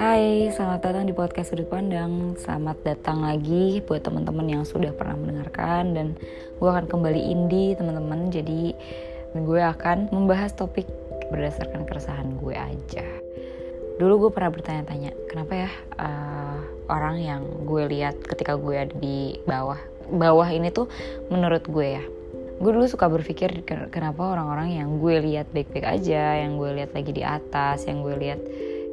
Hai, selamat datang di podcast Sudut Pandang. Selamat datang lagi buat teman-teman yang sudah pernah mendengarkan dan gue akan kembali indie teman-teman. Jadi gue akan membahas topik berdasarkan keresahan gue aja. Dulu gue pernah bertanya-tanya, kenapa ya uh, orang yang gue lihat ketika gue ada di bawah, bawah ini tuh menurut gue ya. Gue dulu suka berpikir kenapa orang-orang yang gue lihat baik-baik aja, yang gue lihat lagi di atas, yang gue lihat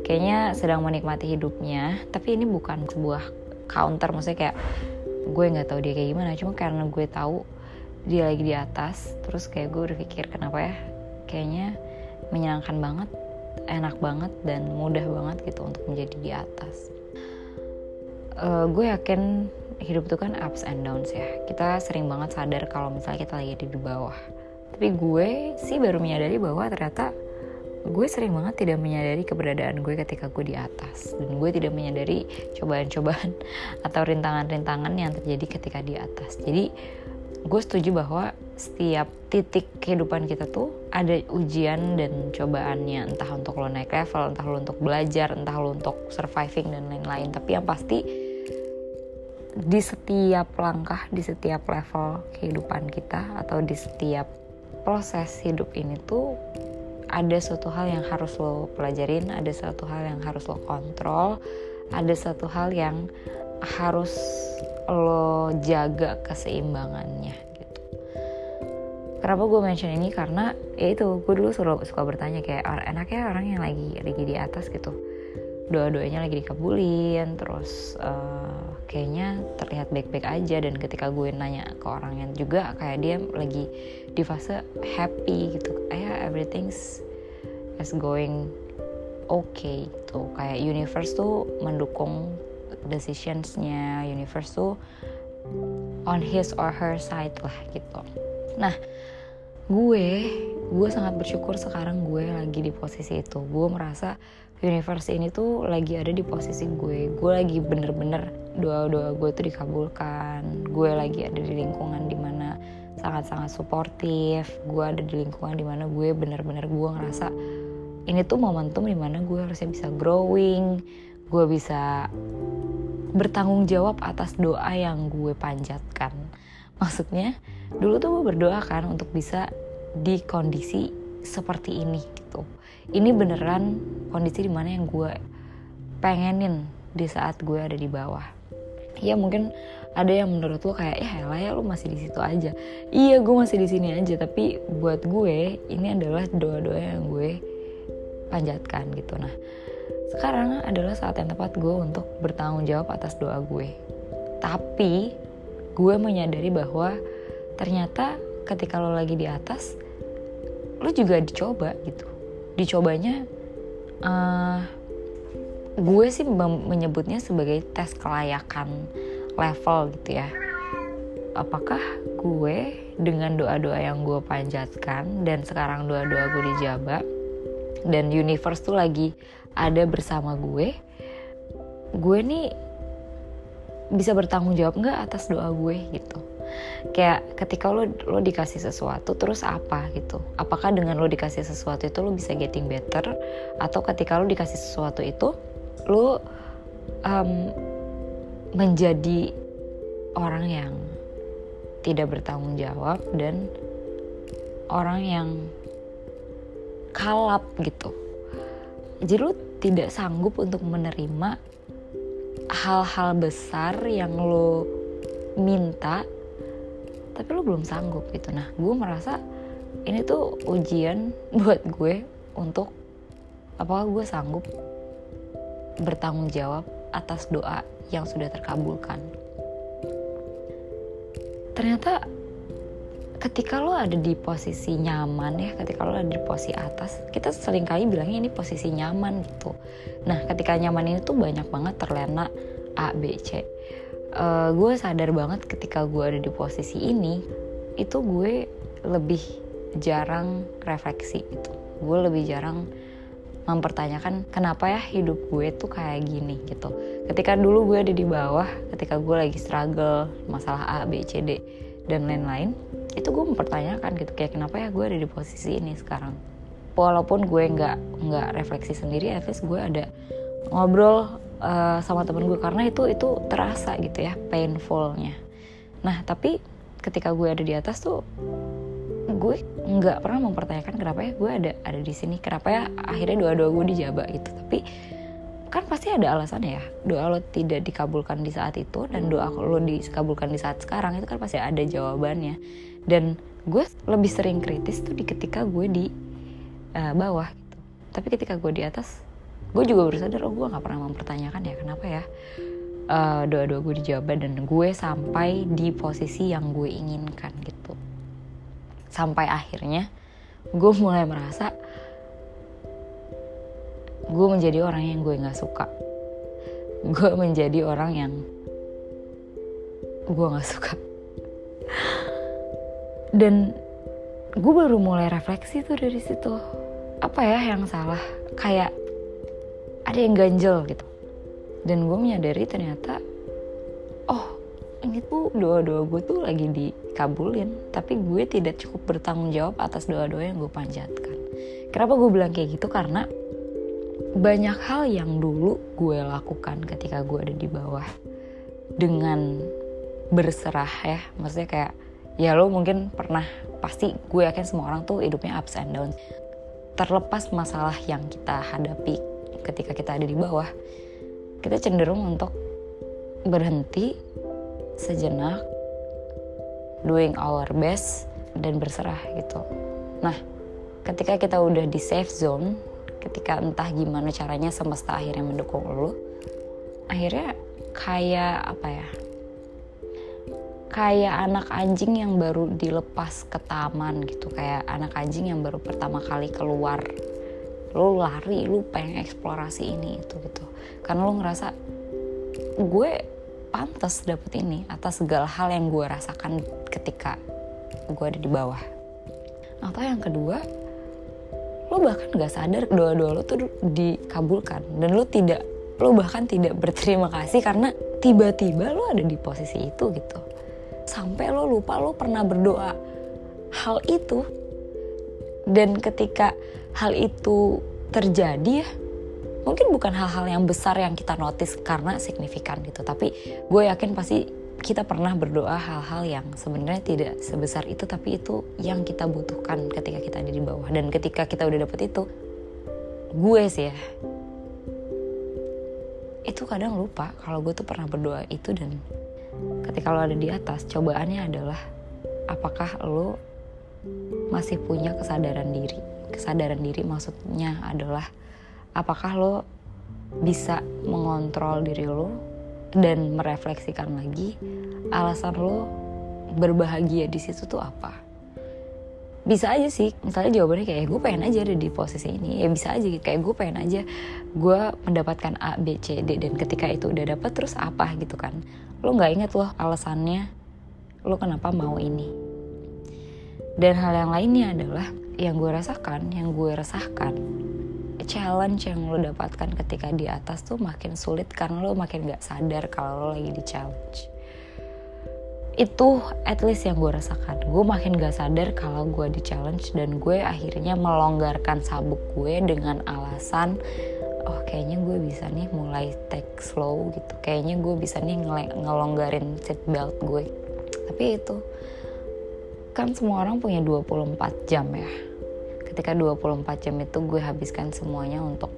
kayaknya sedang menikmati hidupnya. Tapi ini bukan sebuah counter maksudnya kayak gue nggak tahu dia kayak gimana. Cuma karena gue tahu dia lagi di atas terus kayak gue berpikir kenapa ya? Kayaknya menyenangkan banget enak banget dan mudah banget gitu untuk menjadi di atas uh, gue yakin hidup itu kan ups and downs ya. Kita sering banget sadar kalau misalnya kita lagi di bawah. Tapi gue sih baru menyadari bahwa ternyata gue sering banget tidak menyadari keberadaan gue ketika gue di atas. Dan gue tidak menyadari cobaan-cobaan atau rintangan-rintangan yang terjadi ketika di atas. Jadi gue setuju bahwa setiap titik kehidupan kita tuh ada ujian dan cobaannya. Entah untuk lo naik level entah lo untuk belajar entah lo untuk surviving dan lain-lain. Tapi yang pasti di setiap langkah di setiap level kehidupan kita atau di setiap proses hidup ini tuh ada suatu hal yang harus lo pelajarin, ada suatu hal yang harus lo kontrol, ada suatu hal yang harus lo jaga keseimbangannya gitu. Kenapa gue mention ini karena ya itu gue dulu suka, suka bertanya kayak enaknya orang yang lagi lagi di atas gitu doa-doanya lagi dikabulin terus uh, kayaknya terlihat baik-baik aja. Dan ketika gue nanya ke orang yang juga kayak dia lagi di fase happy gitu. Kayak everything's is going okay gitu. Kayak universe tuh mendukung decisionsnya. Universe tuh on his or her side lah gitu. Nah gue gue sangat bersyukur sekarang gue lagi di posisi itu. Gue merasa universe ini tuh lagi ada di posisi gue. Gue lagi bener-bener doa-doa gue tuh dikabulkan. Gue lagi ada di lingkungan di mana sangat-sangat suportif. Gue ada di lingkungan di mana gue bener-bener gue ngerasa ini tuh momentum di mana gue harusnya bisa growing. Gue bisa bertanggung jawab atas doa yang gue panjatkan. Maksudnya dulu tuh gue berdoa kan untuk bisa di kondisi seperti ini gitu ini beneran kondisi di mana yang gue pengenin di saat gue ada di bawah. Ya mungkin ada yang menurut lo kayak ya lah ya lo masih di situ aja. Iya gue masih di sini aja tapi buat gue ini adalah doa-doa yang gue panjatkan gitu. Nah sekarang adalah saat yang tepat gue untuk bertanggung jawab atas doa gue. Tapi gue menyadari bahwa ternyata ketika lo lagi di atas lo juga dicoba gitu dicobanya uh, gue sih menyebutnya sebagai tes kelayakan level gitu ya. Apakah gue dengan doa-doa yang gue panjatkan dan sekarang doa-doa gue dijabah dan universe tuh lagi ada bersama gue gue nih bisa bertanggung jawab nggak atas doa gue gitu kayak ketika lo lo dikasih sesuatu terus apa gitu? Apakah dengan lo dikasih sesuatu itu lo bisa getting better? Atau ketika lo dikasih sesuatu itu lo um, menjadi orang yang tidak bertanggung jawab dan orang yang kalap gitu. Jadi lo tidak sanggup untuk menerima hal-hal besar yang lo minta tapi lo belum sanggup gitu. Nah gue merasa ini tuh ujian buat gue untuk apakah gue sanggup bertanggung jawab atas doa yang sudah terkabulkan. Ternyata ketika lo ada di posisi nyaman ya ketika lo ada di posisi atas kita sering kali bilangnya ini posisi nyaman gitu. Nah ketika nyaman ini tuh banyak banget terlena A B C uh, gue sadar banget ketika gue ada di posisi ini itu gue lebih jarang refleksi itu gue lebih jarang mempertanyakan kenapa ya hidup gue tuh kayak gini? gitu. Ketika dulu gue ada di bawah ketika gue lagi struggle masalah A B C D dan lain-lain itu gue mempertanyakan gitu kayak kenapa ya gue ada di posisi ini sekarang? Walaupun gue nggak nggak refleksi sendiri at least gue ada ngobrol uh, sama temen gue karena itu itu terasa gitu ya painfulnya. Nah tapi ketika gue ada di atas tuh gue nggak pernah mempertanyakan kenapa ya gue ada ada di sini kenapa ya akhirnya doa doa gue dijabak gitu. Tapi kan pasti ada alasan ya doa lo tidak dikabulkan di saat itu dan doa lo dikabulkan di saat sekarang itu kan pasti ada jawabannya. Dan gue lebih sering kritis tuh di ketika gue di uh, bawah gitu. Tapi ketika gue di atas gue juga baru sadar oh gue nggak pernah mempertanyakan ya kenapa ya uh, doa-doa gue dijawab dan gue sampai di posisi yang gue inginkan gitu. Sampai akhirnya gue mulai merasa gue menjadi orang yang gue nggak suka. Gue menjadi orang yang gue nggak suka. Dan gue baru mulai refleksi tuh dari situ. Apa ya yang salah? Kayak ada yang ganjel gitu. Dan gue menyadari ternyata oh ini tuh doa-doa gue tuh lagi dikabulin. Tapi gue tidak cukup bertanggung jawab atas doa-doa yang gue panjatkan. Kenapa gue bilang kayak gitu? Karena banyak hal yang dulu gue lakukan ketika gue ada di bawah dengan berserah ya. Maksudnya kayak ya lo mungkin pernah pasti gue yakin semua orang tuh hidupnya ups and downs. Terlepas masalah yang kita hadapi ketika kita ada di bawah kita cenderung untuk berhenti sejenak doing our best dan berserah gitu. Nah ketika kita udah di safe zone ketika entah gimana caranya semesta akhirnya mendukung lo akhirnya kayak apa ya? Kayak anak anjing yang baru dilepas ke taman gitu kayak anak anjing yang baru pertama kali keluar lu lari lu pengen eksplorasi ini itu gitu. Karena lu ngerasa gue pantas dapet ini atas segala hal yang gue rasakan ketika gue ada di bawah. Atau yang kedua lo bahkan gak sadar doa-doa lo tuh dikabulkan. Dan lo tidak lo bahkan tidak berterima kasih karena tiba-tiba lo ada di posisi itu gitu. Sampai lo lupa lo pernah berdoa hal itu. Dan ketika hal itu terjadi ya? Mungkin bukan hal-hal yang besar yang kita notice karena signifikan gitu tapi gue yakin pasti kita pernah berdoa hal-hal yang sebenarnya tidak sebesar itu tapi itu yang kita butuhkan ketika kita ada di bawah. Dan ketika kita udah dapet itu gue sih ya itu kadang lupa kalau gue tuh pernah berdoa itu. Dan ketika lo ada di atas cobaannya adalah apakah lo masih punya kesadaran diri. Kesadaran diri maksudnya adalah apakah lo bisa mengontrol diri lo dan merefleksikan lagi alasan lo berbahagia di situ tuh apa. Bisa aja sih, misalnya jawabannya kayak gue pengen aja ada di posisi ini, ya bisa aja gitu. Kayak gue pengen aja gue mendapatkan A, B, C, D dan ketika itu udah dapet terus apa gitu kan. Lo nggak inget loh alasannya lo kenapa mau ini dan hal yang lainnya adalah yang gue rasakan, yang gue resahkan, challenge yang lo dapatkan ketika di atas tuh makin sulit karena lo makin gak sadar kalau lo lagi di challenge. Itu at least yang gue rasakan. Gue makin gak sadar kalau gue di challenge dan gue akhirnya melonggarkan sabuk gue dengan alasan oh kayaknya gue bisa nih mulai take slow gitu. Kayaknya gue bisa nih ngelonggarin seat belt gue. Tapi itu kan semua orang punya 24 jam ya. Ketika 24 jam itu gue habiskan semuanya untuk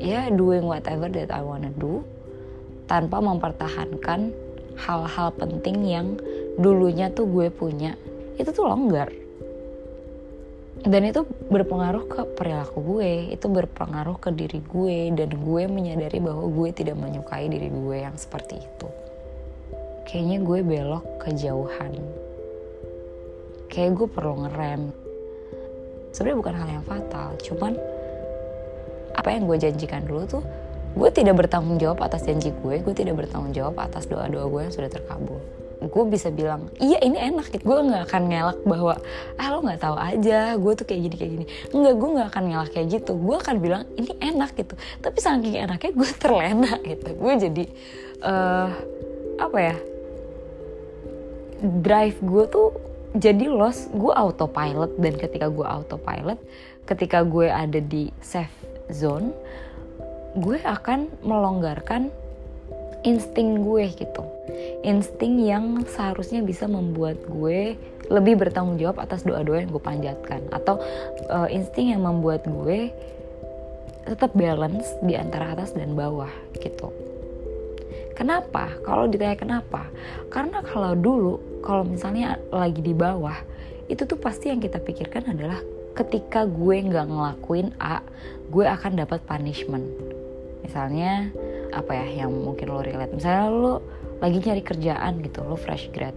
ya doing whatever that I wanna do tanpa mempertahankan hal-hal penting yang dulunya tuh gue punya. Itu tuh longgar. Dan itu berpengaruh ke perilaku gue itu berpengaruh ke diri gue dan gue menyadari bahwa gue tidak menyukai diri gue yang seperti itu. Kayaknya gue belok kejauhan kayak gue perlu ngerem sebenarnya bukan hal yang fatal cuman apa yang gue janjikan dulu tuh gue tidak bertanggung jawab atas janji gue gue tidak bertanggung jawab atas doa doa gue yang sudah terkabul. Gue bisa bilang iya ini enak gitu. Gue nggak akan ngelak bahwa ah lo nggak tahu aja gue tuh kayak gini kayak gini. Nggak gue nggak akan ngelak kayak gitu. Gue akan bilang ini enak gitu. Tapi saking enaknya gue terlena gitu. Gue jadi uh, apa ya drive gue tuh jadi lost gue autopilot dan ketika gue autopilot ketika gue ada di safe zone gue akan melonggarkan insting gue gitu. Insting yang seharusnya bisa membuat gue lebih bertanggung jawab atas doa-doa yang gue panjatkan. Atau uh, insting yang membuat gue tetap balance di antara atas dan bawah gitu Kenapa? Kalau ditanya kenapa? Karena kalau dulu, kalau misalnya lagi di bawah, itu tuh pasti yang kita pikirkan adalah ketika gue nggak ngelakuin A, gue akan dapat punishment. Misalnya apa ya yang mungkin lo relate. Misalnya lo lagi nyari kerjaan gitu, lo fresh grad,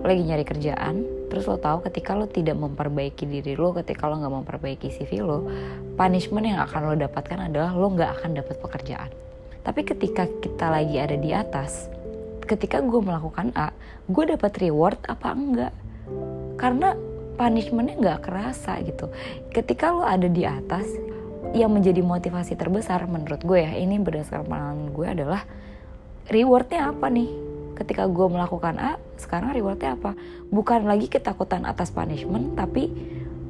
lo lagi nyari kerjaan, terus lo tahu ketika lo tidak memperbaiki diri lo, ketika lo nggak memperbaiki CV lo, punishment yang akan lo dapatkan adalah lo nggak akan dapat pekerjaan tapi ketika kita lagi ada di atas, ketika gue melakukan A, gue dapat reward apa enggak? Karena punishmentnya nggak kerasa gitu. Ketika lo ada di atas, yang menjadi motivasi terbesar menurut gue ya, ini berdasarkan pengalaman gue adalah rewardnya apa nih? Ketika gue melakukan A, sekarang rewardnya apa? Bukan lagi ketakutan atas punishment, tapi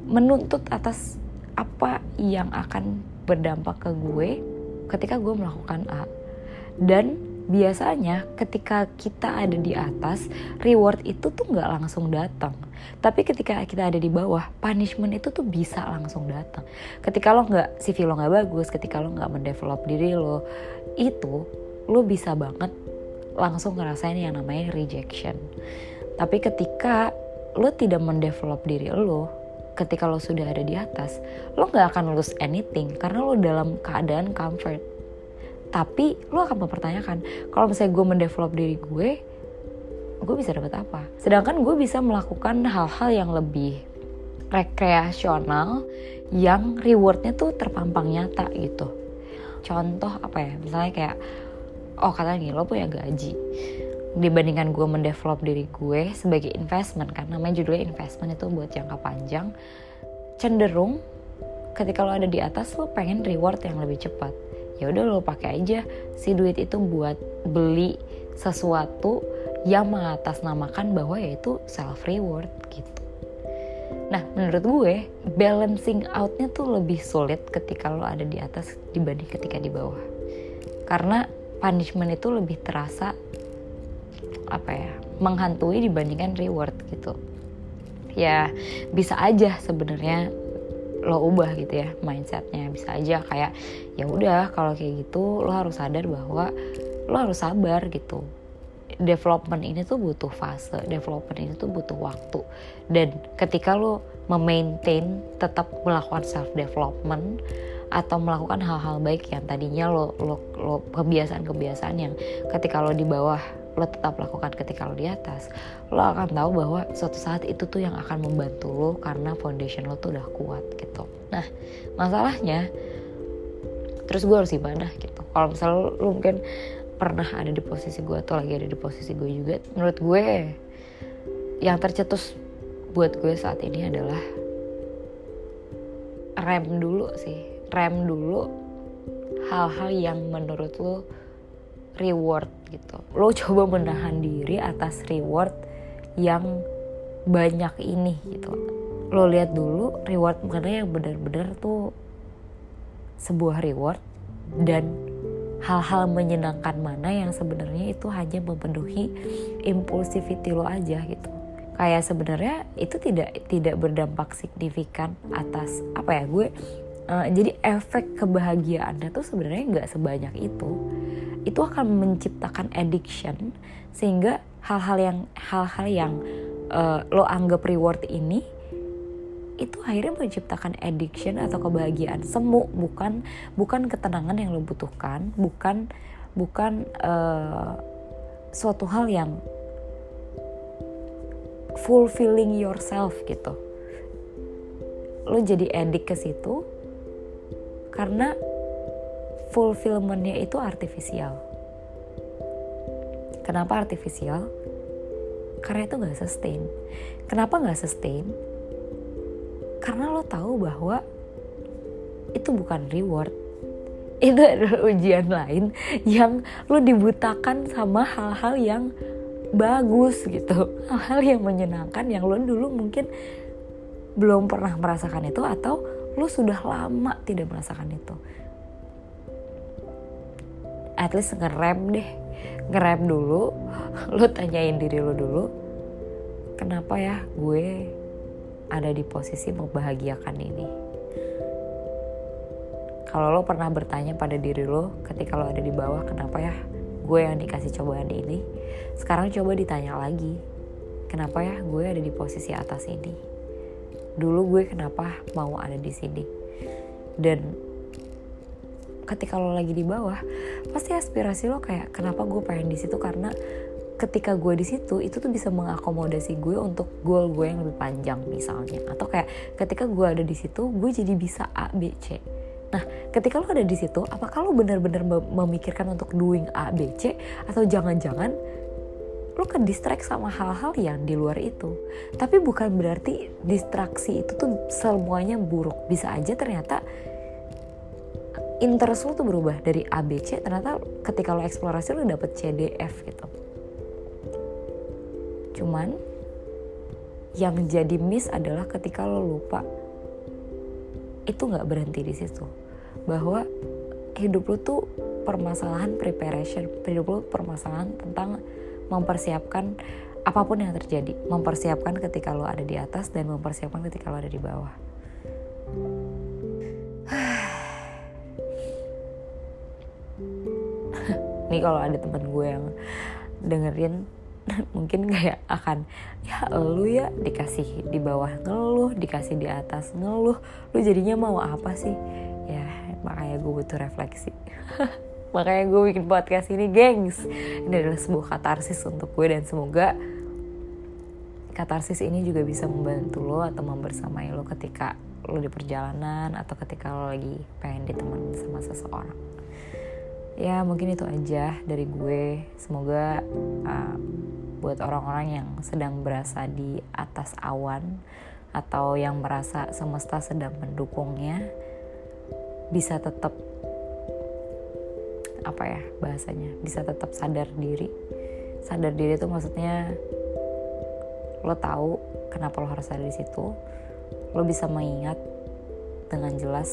menuntut atas apa yang akan berdampak ke gue ketika gue melakukan A. Dan biasanya ketika kita ada di atas reward itu tuh nggak langsung datang. Tapi ketika kita ada di bawah punishment itu tuh bisa langsung datang. Ketika lo nggak CV lo nggak bagus ketika lo nggak mendevelop diri lo itu lo bisa banget langsung ngerasain yang namanya rejection. Tapi ketika lo tidak mendevelop diri lo ketika lo sudah ada di atas, lo nggak akan lose anything karena lo dalam keadaan comfort. Tapi lo akan mempertanyakan, kalau misalnya gue mendevelop diri gue, gue bisa dapat apa? Sedangkan gue bisa melakukan hal-hal yang lebih rekreasional yang rewardnya tuh terpampang nyata gitu. Contoh apa ya? Misalnya kayak, oh katanya gini, lo punya gaji dibandingkan gue mendevelop diri gue sebagai investment kan? Namanya judulnya investment itu buat jangka panjang. Cenderung ketika lo ada di atas lo pengen reward yang lebih cepat. Ya udah lo pakai aja si duit itu buat beli sesuatu yang mengatasnamakan bahwa yaitu self reward gitu. Nah, menurut gue, balancing outnya tuh lebih sulit ketika lo ada di atas dibanding ketika di bawah. Karena punishment itu lebih terasa apa ya menghantui dibandingkan reward gitu. Ya bisa aja sebenarnya lo ubah gitu ya mindsetnya. Bisa aja kayak ya udah kalau kayak gitu lo harus sadar bahwa lo harus sabar gitu. Development ini tuh butuh fase development ini tuh butuh waktu. Dan ketika lo memaintain tetap melakukan self development atau melakukan hal-hal baik yang tadinya lo lo, lo kebiasaan-kebiasaan yang ketika lo di bawah lo tetap lakukan ketika lo di atas lo akan tahu bahwa suatu saat itu tuh yang akan membantu lo karena foundation lo tuh udah kuat gitu. Nah masalahnya terus gue harus ibadah gitu. Kalau misalnya lo, lo mungkin pernah ada di posisi gue atau lagi ada di posisi gue juga menurut gue yang tercetus buat gue saat ini adalah rem dulu sih. Rem dulu hal-hal yang menurut lo reward gitu. Lo coba menahan diri atas reward yang banyak ini gitu. Lo lihat dulu reward mana yang benar-benar tuh sebuah reward dan hal-hal menyenangkan mana yang sebenarnya itu hanya memenuhi impulsivity lo aja gitu. Kayak sebenarnya itu tidak tidak berdampak signifikan atas apa ya gue uh, jadi efek kebahagiaannya tuh sebenarnya nggak sebanyak itu itu akan menciptakan addiction sehingga hal-hal yang hal-hal yang uh, lo anggap reward ini itu akhirnya menciptakan addiction atau kebahagiaan. Semu bukan bukan ketenangan yang lo butuhkan bukan bukan uh, suatu hal yang fulfilling yourself gitu. Lo jadi edik ke situ karena fulfillmentnya itu artifisial. Kenapa artifisial? Karena itu gak sustain. Kenapa gak sustain? Karena lo tahu bahwa itu bukan reward. Itu adalah ujian lain yang lo dibutakan sama hal-hal yang bagus gitu. Hal-hal yang menyenangkan yang lo dulu mungkin belum pernah merasakan itu atau lu sudah lama tidak merasakan itu at least ngerem deh. Ngerem dulu lu tanyain diri lu dulu kenapa ya gue ada di posisi membahagiakan ini? Kalau lo pernah bertanya pada diri lo ketika lo ada di bawah kenapa ya gue yang dikasih cobaan ini? Sekarang coba ditanya lagi kenapa ya gue ada di posisi atas ini? Dulu gue kenapa mau ada di sini? Dan ketika lo lagi di bawah pasti aspirasi lo kayak kenapa gue pengen di situ karena ketika gue di situ itu tuh bisa mengakomodasi gue untuk goal gue yang lebih panjang misalnya atau kayak ketika gue ada di situ gue jadi bisa A B C Nah, ketika lo ada di situ, apakah lo benar-benar memikirkan untuk doing A, B, C, atau jangan-jangan lo ke distract sama hal-hal yang di luar itu. Tapi bukan berarti distraksi itu tuh semuanya buruk. Bisa aja ternyata interest lo tuh berubah dari A, B, C, ternyata ketika lo eksplorasi lo dapet C, D, F gitu. Cuman yang jadi miss adalah ketika lo lupa itu nggak berhenti di situ. Bahwa hidup lu tuh permasalahan preparation hidup lu permasalahan tentang mempersiapkan apa pun yang terjadi. Mempersiapkan ketika lo ada di atas dan mempersiapkan ketika lo ada di bawah nih kalau ada teman gue yang dengerin mungkin kayak akan ya lu ya dikasih di bawah ngeluh dikasih di atas ngeluh. Lu jadinya mau apa sih? Ya makanya gue butuh refleksi. Makanya gue bikin podcast ini gengs. Ini adalah sebuah katarsis untuk gue dan semoga katarsis ini juga bisa membantu lo atau membersamai lo ketika lo di perjalanan atau ketika lo lagi pengen ditemenin sama seseorang ya mungkin itu aja dari gue. Semoga uh, buat orang-orang yang sedang berasa di atas awan atau yang merasa semesta sedang mendukungnya bisa tetap apa ya bahasanya bisa tetap sadar diri. Sadar diri itu maksudnya lo tahu kenapa lo harus ada di situ. Lo bisa mengingat dengan jelas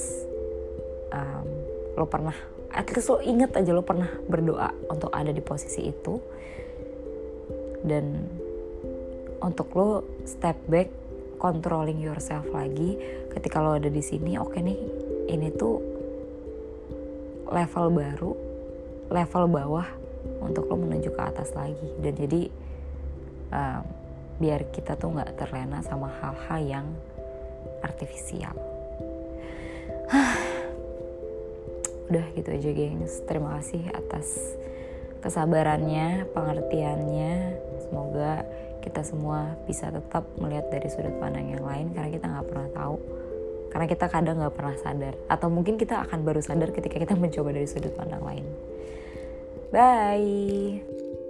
um, lo pernah at least lo inget aja lo pernah berdoa untuk ada di posisi itu. Dan untuk lo step back controlling yourself lagi. Ketika lo ada di sini oke okay nih ini tuh level baru level bawah untuk lo menuju ke atas lagi. Dan jadi um, biar kita tuh nggak terlena sama hal-hal yang artifisial udah gitu aja gengs. Terima kasih atas kesabarannya pengertiannya. Semoga kita semua bisa tetap melihat dari sudut pandang yang lain karena kita nggak pernah tahu. Karena kita kadang nggak pernah sadar. Atau mungkin kita akan baru sadar ketika kita mencoba dari sudut pandang lain. Bye